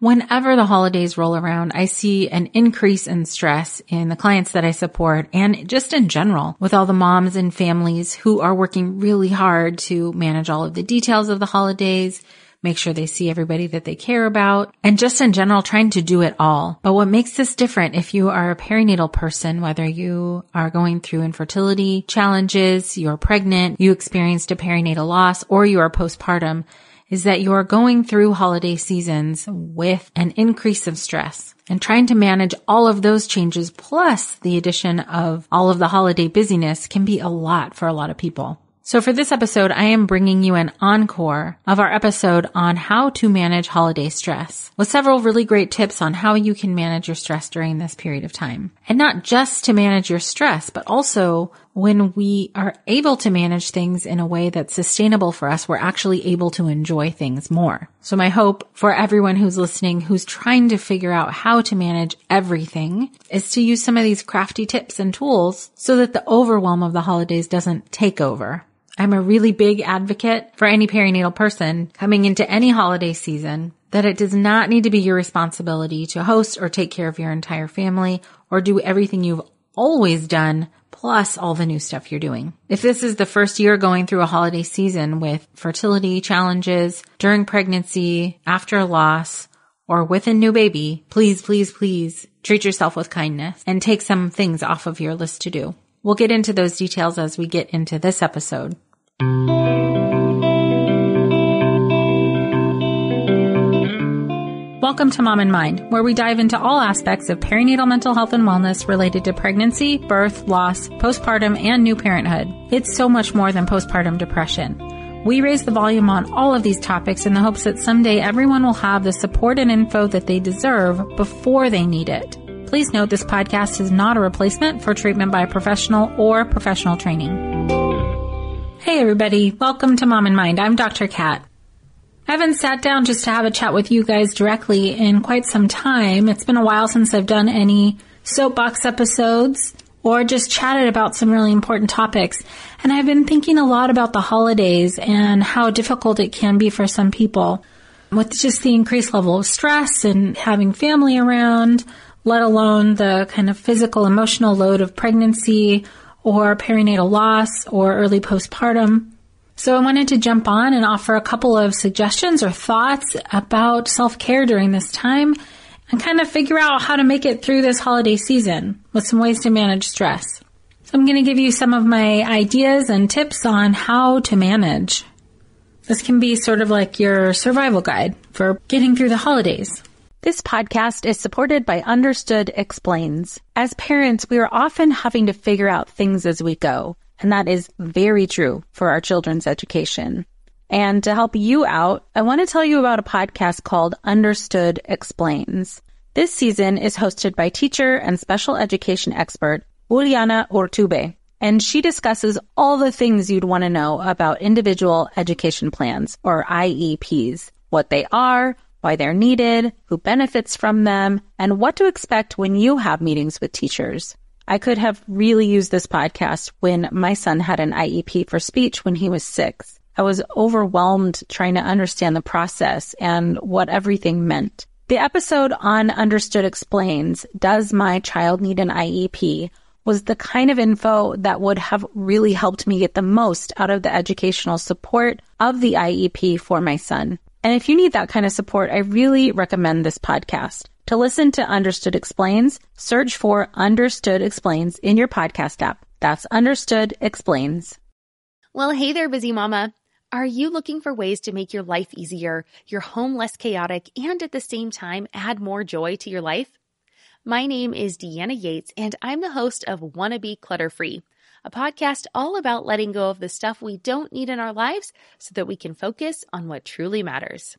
Whenever the holidays roll around, I see an increase in stress in the clients that I support and just in general with all the moms and families who are working really hard to manage all of the details of the holidays, make sure they see everybody that they care about, and just in general trying to do it all. But what makes this different if you are a perinatal person, whether you are going through infertility challenges, you're pregnant, you experienced a perinatal loss, or you are postpartum, is that you are going through holiday seasons with an increase of stress and trying to manage all of those changes plus the addition of all of the holiday busyness can be a lot for a lot of people. So for this episode, I am bringing you an encore of our episode on how to manage holiday stress with several really great tips on how you can manage your stress during this period of time. And not just to manage your stress, but also when we are able to manage things in a way that's sustainable for us, we're actually able to enjoy things more. So my hope for everyone who's listening, who's trying to figure out how to manage everything is to use some of these crafty tips and tools so that the overwhelm of the holidays doesn't take over. I'm a really big advocate for any perinatal person coming into any holiday season that it does not need to be your responsibility to host or take care of your entire family or do everything you've always done plus all the new stuff you're doing. If this is the first year going through a holiday season with fertility challenges during pregnancy, after a loss, or with a new baby, please, please, please treat yourself with kindness and take some things off of your list to do. We'll get into those details as we get into this episode. Welcome to Mom and Mind, where we dive into all aspects of perinatal mental health and wellness related to pregnancy, birth, loss, postpartum, and new parenthood. It's so much more than postpartum depression. We raise the volume on all of these topics in the hopes that someday everyone will have the support and info that they deserve before they need it. Please note this podcast is not a replacement for treatment by a professional or professional training. Hey everybody, welcome to Mom and Mind. I'm Dr. Kat. I haven't sat down just to have a chat with you guys directly in quite some time. It's been a while since I've done any soapbox episodes or just chatted about some really important topics. And I've been thinking a lot about the holidays and how difficult it can be for some people with just the increased level of stress and having family around, let alone the kind of physical, emotional load of pregnancy or perinatal loss or early postpartum. So I wanted to jump on and offer a couple of suggestions or thoughts about self-care during this time and kind of figure out how to make it through this holiday season with some ways to manage stress. So I'm going to give you some of my ideas and tips on how to manage. This can be sort of like your survival guide for getting through the holidays. This podcast is supported by Understood Explains. As parents, we are often having to figure out things as we go, and that is very true for our children's education. And to help you out, I want to tell you about a podcast called Understood Explains. This season is hosted by teacher and special education expert Juliana Urtubey, and she discusses all the things you'd want to know about individual education plans or IEPs, what they are, why they're needed, who benefits from them, and what to expect when you have meetings with teachers. I could have really used this podcast when my son had an IEP for speech when he was six. I was overwhelmed trying to understand the process and what everything meant. The episode on Understood Explains, Does My Child Need an IEP? was the kind of info that would have really helped me get the most out of the educational support of the IEP for my son. And if you need that kind of support, I really recommend this podcast. To listen to Understood Explains, search for Understood Explains in your podcast app. That's Understood Explains. Well, hey there, busy mama. Are you looking for ways to make your life easier, your home less chaotic, and at the same time add more joy to your life? My name is Deanna Yates, and I'm the host of Wanna Be Clutter Free, a podcast all about letting go of the stuff we don't need in our lives so that we can focus on what truly matters.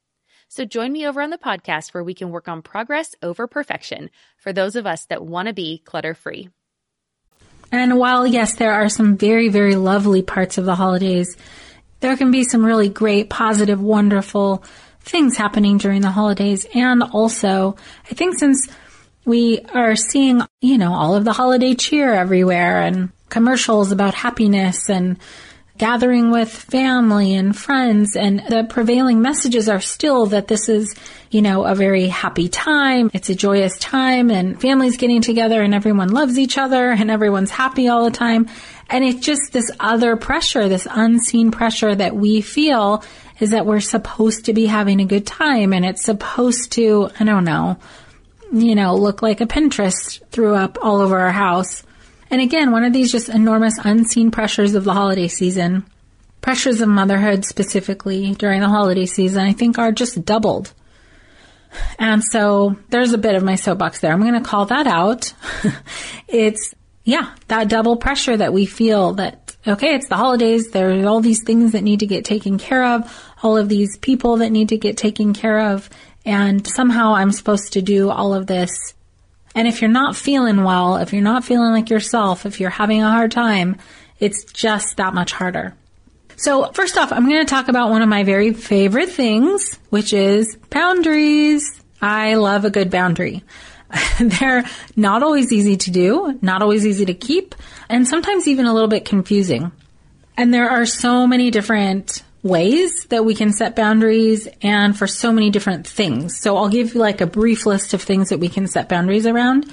So join me over on the podcast where we can work on progress over perfection for those of us that want to be clutter free. And while, yes, there are some very, very lovely parts of the holidays, there can be some really great, positive, wonderful things happening during the holidays. And also, I think since we are seeing, you know, all of the holiday cheer everywhere and commercials about happiness and gathering with family and friends and the prevailing messages are still that this is, you know, a very happy time. It's a joyous time and families getting together and everyone loves each other and everyone's happy all the time. And it's just this other pressure, this unseen pressure that we feel is that we're supposed to be having a good time and it's supposed to, I don't know, you know, look like a Pinterest threw up all over our house. And again, one of these just enormous unseen pressures of the holiday season, pressures of motherhood specifically during the holiday season, I think are just doubled. And so there's a bit of my soapbox there. I'm going to call that out. it's, yeah, that double pressure that we feel that, okay, it's the holidays. There's all these things that need to get taken care of all of these people that need to get taken care of. And somehow I'm supposed to do all of this. And if you're not feeling well, if you're not feeling like yourself, if you're having a hard time, it's just that much harder. So first off, I'm going to talk about one of my very favorite things, which is boundaries. I love a good boundary. They're not always easy to do, not always easy to keep, and sometimes even a little bit confusing. And there are so many different ways that we can set boundaries and for so many different things. So I'll give you like a brief list of things that we can set boundaries around.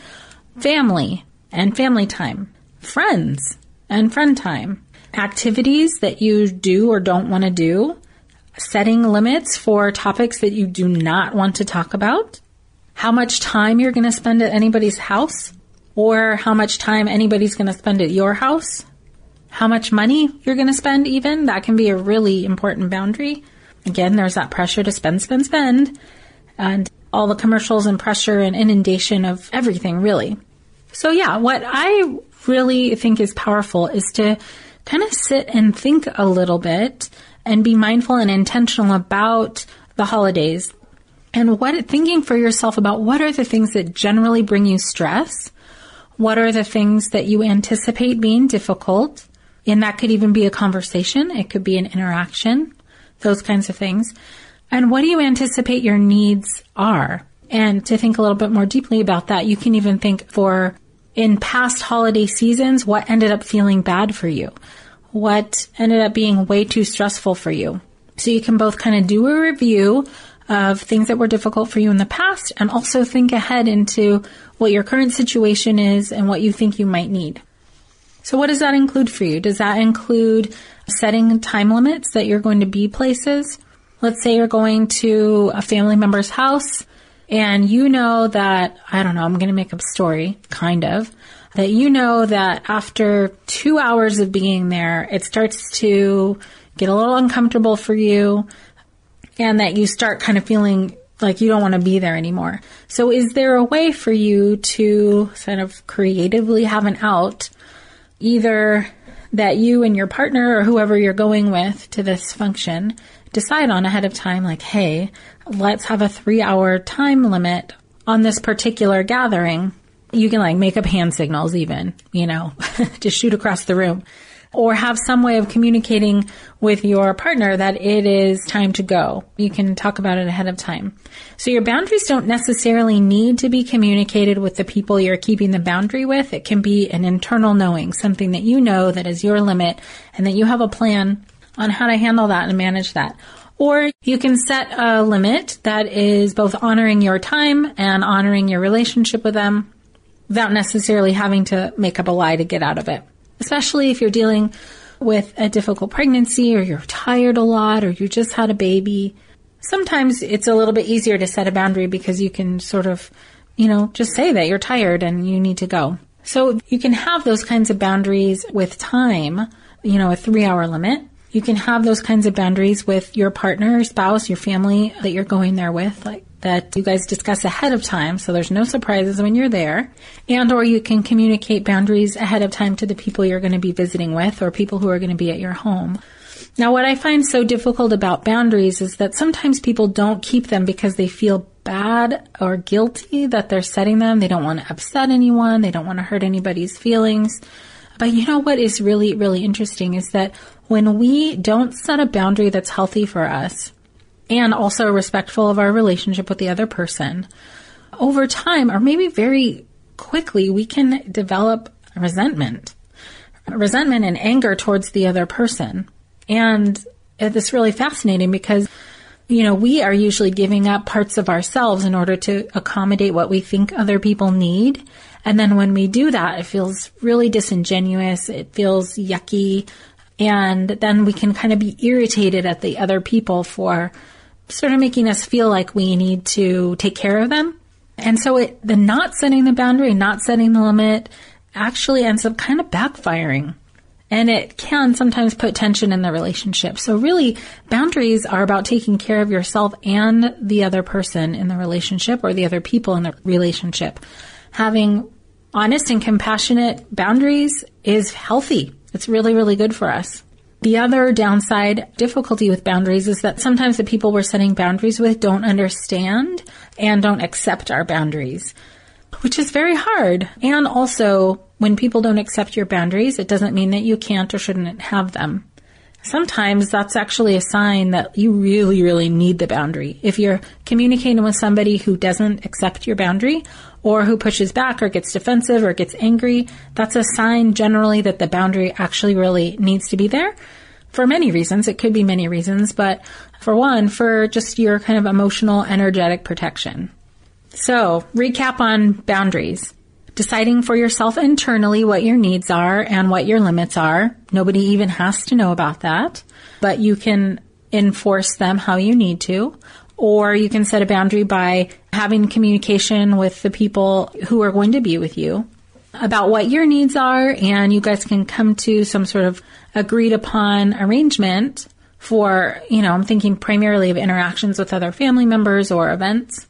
Family and family time, friends and friend time, activities that you do or don't want to do, setting limits for topics that you do not want to talk about, how much time you're going to spend at anybody's house, or how much time anybody's going to spend at your house, how much money you're going to spend even. That can be a really important boundary. Again, there's that pressure to spend, spend, spend, and all the commercials and pressure and inundation of everything, really. So yeah, what I really think is powerful is to kind of sit and think a little bit and be mindful and intentional about the holidays and what thinking for yourself about what are the things that generally bring you stress? What are the things that you anticipate being difficult? And that could even be a conversation. It could be an interaction, those kinds of things. And what do you anticipate your needs are? And to think a little bit more deeply about that, you can even think for in past holiday seasons, what ended up feeling bad for you? What ended up being way too stressful for you? So you can both kind of do a review of things that were difficult for you in the past and also think ahead into what your current situation is and what you think you might need. So what does that include for you? Does that include setting time limits that you're going to be places? Let's say you're going to a family member's house and you know that, I don't know, I'm going to make up a story, kind of, that you know that after two hours of being there, it starts to get a little uncomfortable for you and that you start kind of feeling like you don't want to be there anymore. So is there a way for you to kind of creatively have an out either that you and your partner or whoever you're going with to this function decide on ahead of time, like, hey, let's have a three hour time limit on this particular gathering, you can like make up hand signals even, you know, to shoot across the room or have some way of communicating with your partner that it is time to go. You can talk about it ahead of time. So your boundaries don't necessarily need to be communicated with the people you're keeping the boundary with. It can be an internal knowing, something that you know that is your limit and that you have a plan on how to handle that and manage that. Or you can set a limit that is both honoring your time and honoring your relationship with them without necessarily having to make up a lie to get out of it especially if you're dealing with a difficult pregnancy or you're tired a lot or you just had a baby. Sometimes it's a little bit easier to set a boundary because you can sort of, you know, just say that you're tired and you need to go. So you can have those kinds of boundaries with time, you know, a three hour limit. You can have those kinds of boundaries with your partner, spouse, your family that you're going there with. Like that you guys discuss ahead of time so there's no surprises when you're there. And or you can communicate boundaries ahead of time to the people you're going to be visiting with or people who are going to be at your home. Now what i find so difficult about boundaries is that sometimes people don't keep them because they feel bad or guilty that they're setting them. They don't want to upset anyone. They don't want to hurt anybody's feelings. But you know what is really really interesting is that when we don't set a boundary that's healthy for us and also respectful of our relationship with the other person, over time, or maybe very quickly, we can develop resentment, resentment and anger towards the other person. And it's really fascinating because, you know, we are usually giving up parts of ourselves in order to accommodate what we think other people need. And then when we do that, it feels really disingenuous. It feels yucky. And then we can kind of be irritated at the other people for sort of making us feel like we need to take care of them. And so it, the not setting the boundary, not setting the limit actually ends up kind of backfiring. And it can sometimes put tension in the relationship. So really, boundaries are about taking care of yourself and the other person in the relationship or the other people in the relationship. Having honest and compassionate boundaries is healthy. It's really, really good for us. The other downside difficulty with boundaries is that sometimes the people we're setting boundaries with don't understand and don't accept our boundaries, which is very hard. And also, when people don't accept your boundaries, it doesn't mean that you can't or shouldn't have them. Sometimes that's actually a sign that you really, really need the boundary. If you're communicating with somebody who doesn't accept your boundary or who pushes back or gets defensive or gets angry, that's a sign generally that the boundary actually really needs to be there for many reasons. It could be many reasons, but for one, for just your kind of emotional, energetic protection. So, recap on boundaries. Deciding for yourself internally what your needs are and what your limits are. Nobody even has to know about that, but you can enforce them how you need to. Or you can set a boundary by having communication with the people who are going to be with you about what your needs are, and you guys can come to some sort of agreed upon arrangement for, you know, I'm thinking primarily of interactions with other family members or events.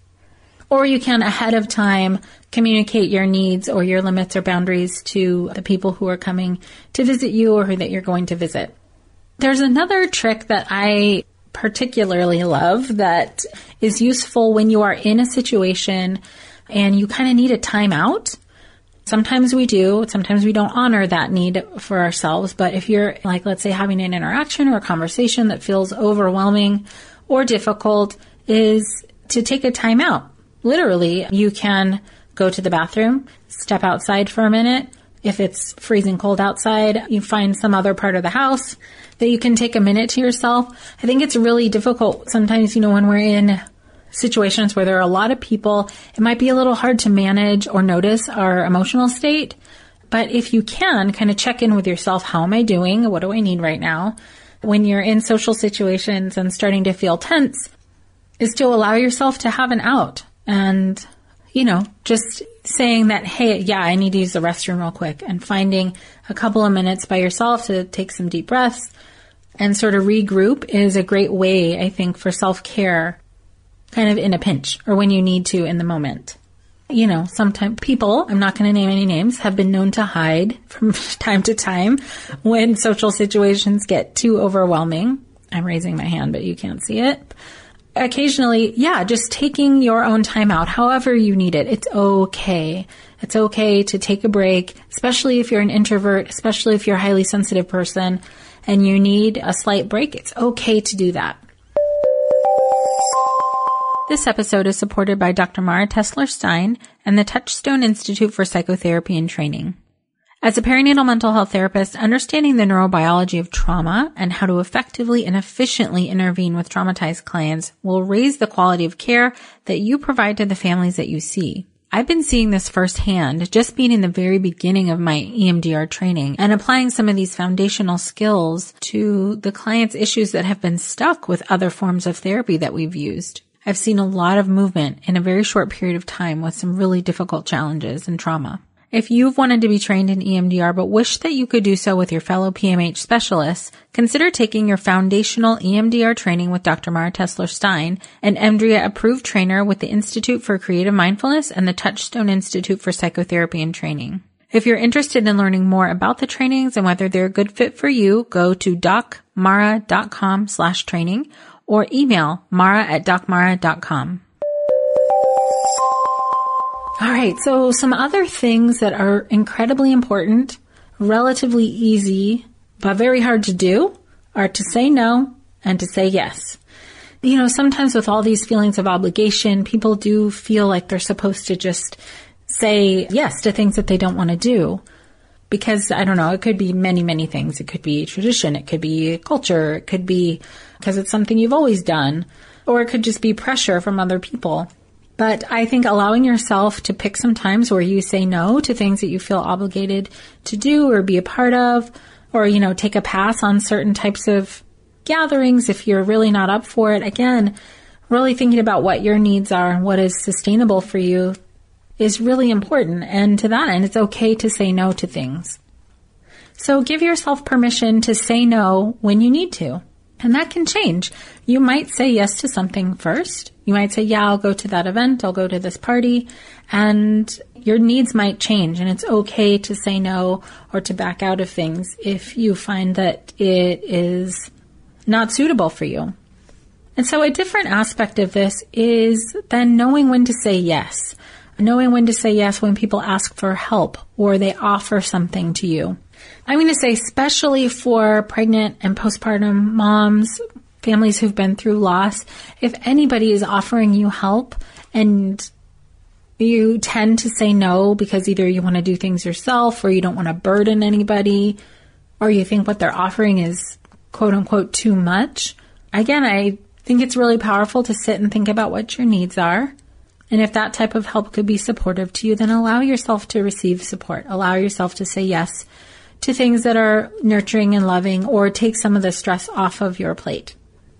Or you can ahead of time communicate your needs or your limits or boundaries to the people who are coming to visit you or who that you're going to visit. There's another trick that I particularly love that is useful when you are in a situation and you kind of need a timeout. Sometimes we do, sometimes we don't honor that need for ourselves. But if you're like, let's say having an interaction or a conversation that feels overwhelming or difficult is to take a timeout. Literally, you can go to the bathroom, step outside for a minute, if it's freezing cold outside, you find some other part of the house that you can take a minute to yourself. I think it's really difficult sometimes, you know, when we're in situations where there are a lot of people, it might be a little hard to manage or notice our emotional state. But if you can kind of check in with yourself, how am I doing? What do I need right now? When you're in social situations and starting to feel tense, is to allow yourself to have an out and you know, just saying that, hey, yeah, I need to use the restroom real quick and finding a couple of minutes by yourself to take some deep breaths and sort of regroup is a great way, I think, for self care kind of in a pinch or when you need to in the moment. You know, sometimes people, I'm not going to name any names, have been known to hide from time to time when social situations get too overwhelming. I'm raising my hand, but you can't see it occasionally, yeah, just taking your own time out, however you need it. It's okay. It's okay to take a break, especially if you're an introvert, especially if you're a highly sensitive person and you need a slight break. It's okay to do that. This episode is supported by Dr. Mara Tesler Stein and the Touchstone Institute for Psychotherapy and Training. As a perinatal mental health therapist, understanding the neurobiology of trauma and how to effectively and efficiently intervene with traumatized clients will raise the quality of care that you provide to the families that you see. I've been seeing this firsthand, just being in the very beginning of my EMDR training and applying some of these foundational skills to the clients' issues that have been stuck with other forms of therapy that we've used. I've seen a lot of movement in a very short period of time with some really difficult challenges and trauma. If you've wanted to be trained in EMDR but wish that you could do so with your fellow PMH specialists, consider taking your foundational EMDR training with Dr. Mara Tesler Stein, an EMDRIA approved trainer with the Institute for Creative Mindfulness and the Touchstone Institute for Psychotherapy and Training. If you're interested in learning more about the trainings and whether they're a good fit for you, go to docmara.com slash training or email mara at docmara.com. All right. So some other things that are incredibly important, relatively easy, but very hard to do are to say no and to say yes. You know, sometimes with all these feelings of obligation, people do feel like they're supposed to just say yes to things that they don't want to do. Because I don't know, it could be many, many things. It could be tradition. It could be culture. It could be because it's something you've always done. Or it could just be pressure from other people. But I think allowing yourself to pick some times where you say no to things that you feel obligated to do or be a part of, or, you know, take a pass on certain types of gatherings if you're really not up for it. Again, really thinking about what your needs are and what is sustainable for you is really important. And to that end, it's okay to say no to things. So give yourself permission to say no when you need to. And that can change. You might say yes to something first. You might say, yeah, I'll go to that event. I'll go to this party. And your needs might change and it's okay to say no or to back out of things if you find that it is not suitable for you. And so a different aspect of this is then knowing when to say yes. Knowing when to say yes when people ask for help or they offer something to you. I'm going to say, especially for pregnant and postpartum moms, families who've been through loss, if anybody is offering you help and you tend to say no because either you want to do things yourself or you don't want to burden anybody or you think what they're offering is quote unquote too much. Again, I think it's really powerful to sit and think about what your needs are. And if that type of help could be supportive to you, then allow yourself to receive support. Allow yourself to say yes to things that are nurturing and loving or take some of the stress off of your plate.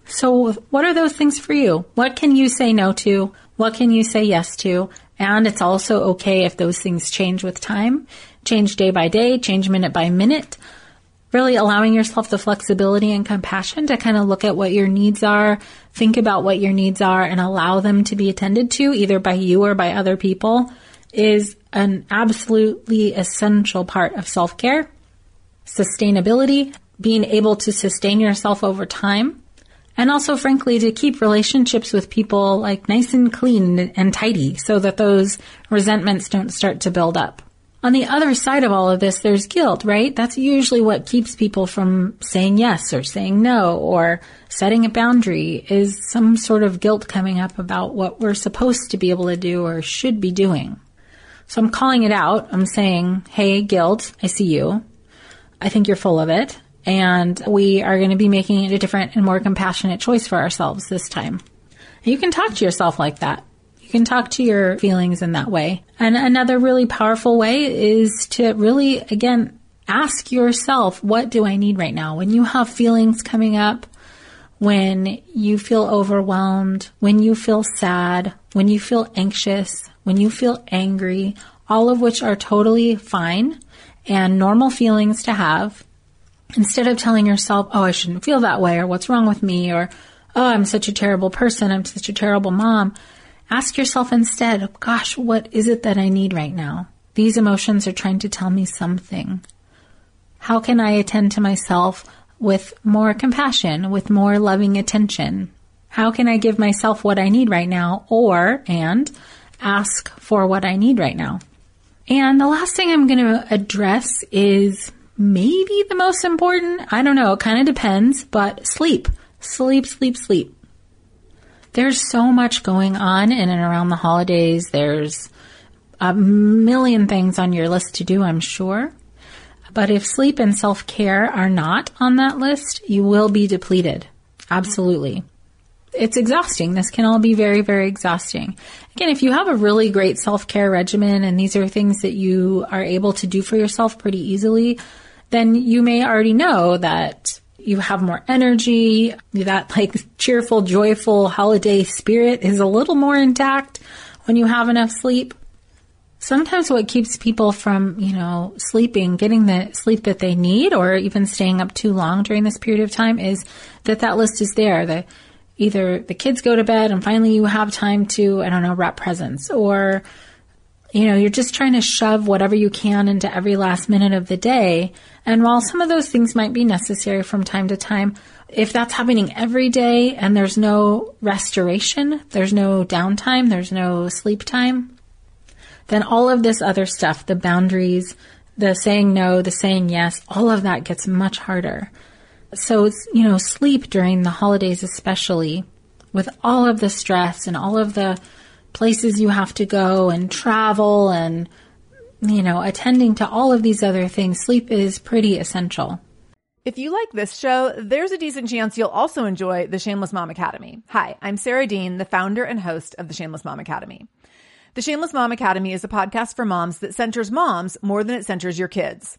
So what are those things for you? What can you say no to? What can you say yes to? And it's also okay if those things change with time, change day by day, change minute by minute. Really allowing yourself the flexibility and compassion to kind of look at what your needs are, think about what your needs are and allow them to be attended to either by you or by other people is an absolutely essential part of self-care sustainability, being able to sustain yourself over time, and also, frankly, to keep relationships with people like nice and clean and tidy so that those resentments don't start to build up. On the other side of all of this, there's guilt, right? That's usually what keeps people from saying yes or saying no or setting a boundary is some sort of guilt coming up about what we're supposed to be able to do or should be doing. So I'm calling it out. I'm saying, hey, guilt, I see you. I think you're full of it. And we are going to be making a different and more compassionate choice for ourselves this time. You can talk to yourself like that. You can talk to your feelings in that way. And another really powerful way is to really, again, ask yourself, what do I need right now? When you have feelings coming up, when you feel overwhelmed, when you feel sad, when you feel anxious, when you feel angry, all of which are totally fine and normal feelings to have instead of telling yourself, oh, I shouldn't feel that way or what's wrong with me or, oh, I'm such a terrible person. I'm such a terrible mom. Ask yourself instead, gosh, what is it that I need right now? These emotions are trying to tell me something. How can I attend to myself with more compassion, with more loving attention? How can I give myself what I need right now? Or, and ask for what I need right now. And the last thing I'm going to address is maybe the most important. I don't know. It kind of depends, but sleep, sleep, sleep, sleep. There's so much going on in and around the holidays. There's a million things on your list to do, I'm sure. But if sleep and self care are not on that list, you will be depleted. Absolutely. It's exhausting. This can all be very, very exhausting. Again, if you have a really great self care regimen and these are things that you are able to do for yourself pretty easily, then you may already know that you have more energy, that like cheerful, joyful holiday spirit is a little more intact when you have enough sleep sometimes what keeps people from, you know, sleeping, getting the sleep that they need or even staying up too long during this period of time is that that list is there. The, either the kids go to bed and finally you have time to, I don't know, wrap presents or, you know, you're just trying to shove whatever you can into every last minute of the day. And while some of those things might be necessary from time to time, if that's happening every day and there's no restoration, there's no downtime, there's no sleep time, then all of this other stuff, the boundaries, the saying no, the saying yes, all of that gets much harder. So it's, you know, sleep during the holidays, especially with all of the stress and all of the places you have to go and travel and, you know, attending to all of these other things, sleep is pretty essential. If you like this show, there's a decent chance you'll also enjoy the Shameless Mom Academy. Hi, I'm Sarah Dean, the founder and host of the Shameless Mom Academy. The Shameless Mom Academy is a podcast for moms that centers moms more than it centers your kids.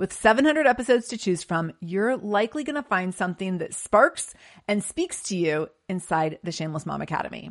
With 700 episodes to choose from, you're likely going to find something that sparks and speaks to you inside the Shameless Mom Academy.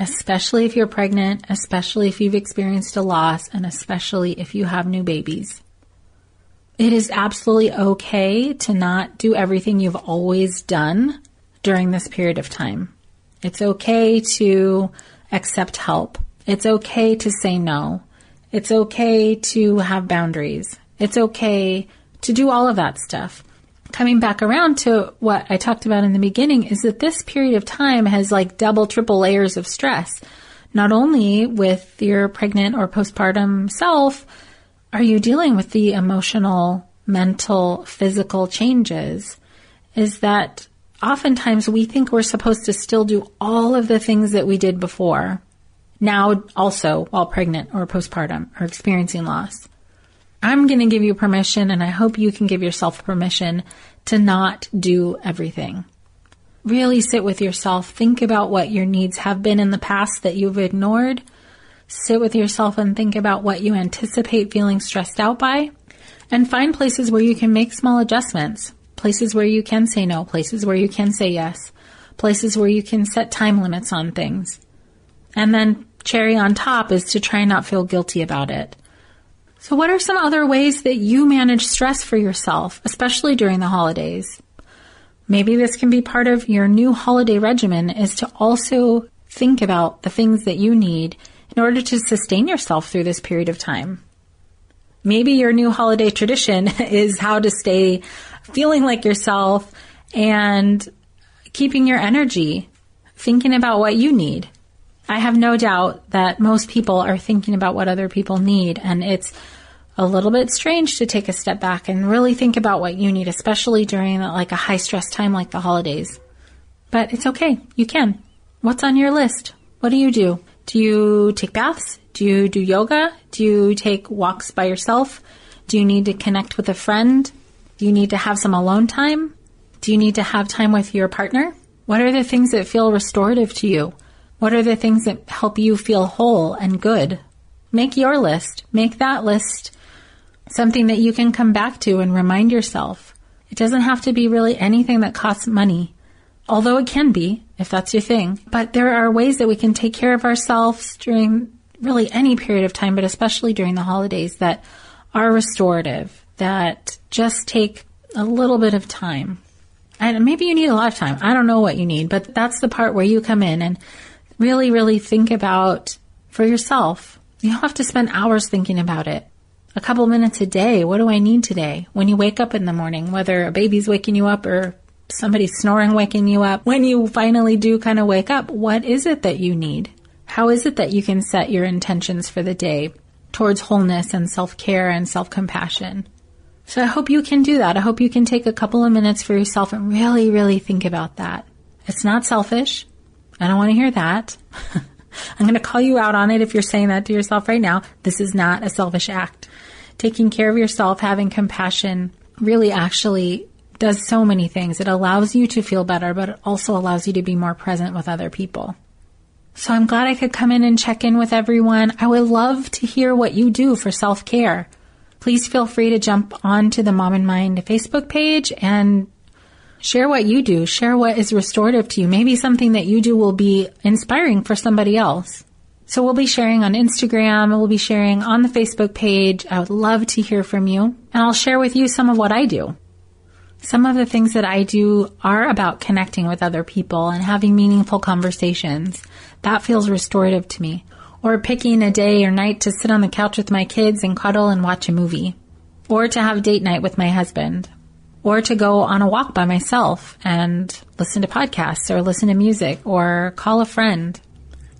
especially if you're pregnant, especially if you've experienced a loss, and especially if you have new babies. It is absolutely okay to not do everything you've always done during this period of time. It's okay to accept help. It's okay to say no. It's okay to have boundaries. It's okay to do all of that stuff coming back around to what I talked about in the beginning is that this period of time has like double, triple layers of stress. Not only with your pregnant or postpartum self, are you dealing with the emotional, mental, physical changes? Is that oftentimes we think we're supposed to still do all of the things that we did before. Now also while pregnant or postpartum or experiencing loss. I'm going to give you permission, and I hope you can give yourself permission to not do everything. Really sit with yourself. Think about what your needs have been in the past that you've ignored. Sit with yourself and think about what you anticipate feeling stressed out by. And find places where you can make small adjustments. places where you can say no, places where you can say yes, places where you can set time limits on things. And then cherry on top is to try and not feel guilty about it. So what are some other ways that you manage stress for yourself, especially during the holidays? Maybe this can be part of your new holiday regimen is to also think about the things that you need in order to sustain yourself through this period of time. Maybe your new holiday tradition is how to stay feeling like yourself and keeping your energy, thinking about what you need. I have no doubt that most people are thinking about what other people need, and it's a little bit strange to take a step back and really think about what you need, especially during like a high stress time like the holidays. But it's okay. You can. What's on your list? What do you do? Do you take baths? Do you do yoga? Do you take walks by yourself? Do you need to connect with a friend? Do you need to have some alone time? Do you need to have time with your partner? What are the things that feel restorative to you? What are the things that help you feel whole and good? Make your list. Make that list something that you can come back to and remind yourself. It doesn't have to be really anything that costs money, although it can be if that's your thing. But there are ways that we can take care of ourselves during really any period of time, but especially during the holidays that are restorative, that just take a little bit of time. And maybe you need a lot of time. I don't know what you need, but that's the part where you come in and really, really think about for yourself. You don't have to spend hours thinking about it. A couple minutes a day. What do I need today? When you wake up in the morning, whether a baby's waking you up or somebody's snoring waking you up, when you finally do kind of wake up, what is it that you need? How is it that you can set your intentions for the day towards wholeness and self care and self compassion? So I hope you can do that. I hope you can take a couple of minutes for yourself and really, really think about that. It's not selfish. I don't want to hear that. I'm going to call you out on it if you're saying that to yourself right now. This is not a selfish act. Taking care of yourself, having compassion really actually does so many things. It allows you to feel better, but it also allows you to be more present with other people. So I'm glad I could come in and check in with everyone. I would love to hear what you do for self care. Please feel free to jump onto the Mom and Mind Facebook page and share what you do. Share what is restorative to you. Maybe something that you do will be inspiring for somebody else. So we'll be sharing on Instagram. We'll be sharing on the Facebook page. I would love to hear from you. And I'll share with you some of what I do. Some of the things that I do are about connecting with other people and having meaningful conversations. That feels restorative to me. Or picking a day or night to sit on the couch with my kids and cuddle and watch a movie. Or to have date night with my husband. Or to go on a walk by myself and listen to podcasts or listen to music or call a friend.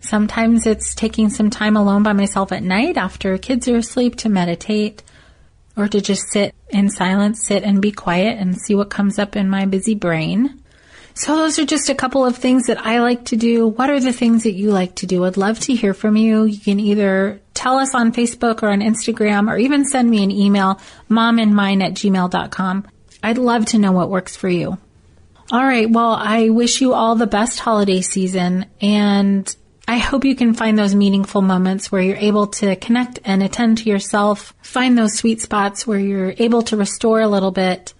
Sometimes it's taking some time alone by myself at night after kids are asleep to meditate or to just sit in silence, sit and be quiet and see what comes up in my busy brain. So those are just a couple of things that I like to do. What are the things that you like to do? I'd love to hear from you. You can either tell us on Facebook or on Instagram or even send me an email, momandmind at gmail.com. I'd love to know what works for you. All right. Well, I wish you all the best holiday season and I hope you can find those meaningful moments where you're able to connect and attend to yourself, find those sweet spots where you're able to restore a little bit,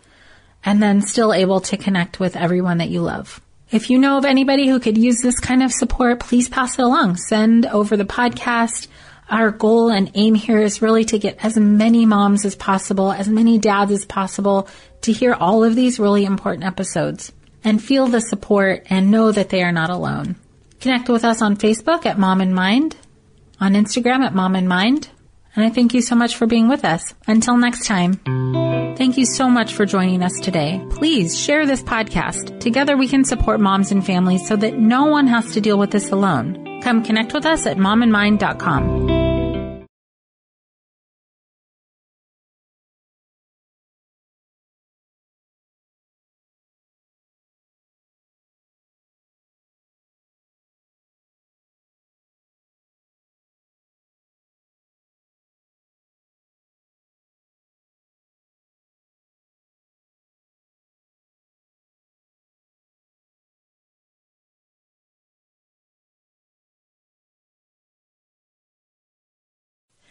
and then still able to connect with everyone that you love. If you know of anybody who could use this kind of support, please pass it along. Send over the podcast. Our goal and aim here is really to get as many moms as possible, as many dads as possible to hear all of these really important episodes and feel the support and know that they are not alone. Connect with us on Facebook at Mom and Mind, on Instagram at Mom and Mind, and I thank you so much for being with us. Until next time, thank you so much for joining us today. Please share this podcast. Together we can support moms and families so that no one has to deal with this alone. Come connect with us at momandmind.com.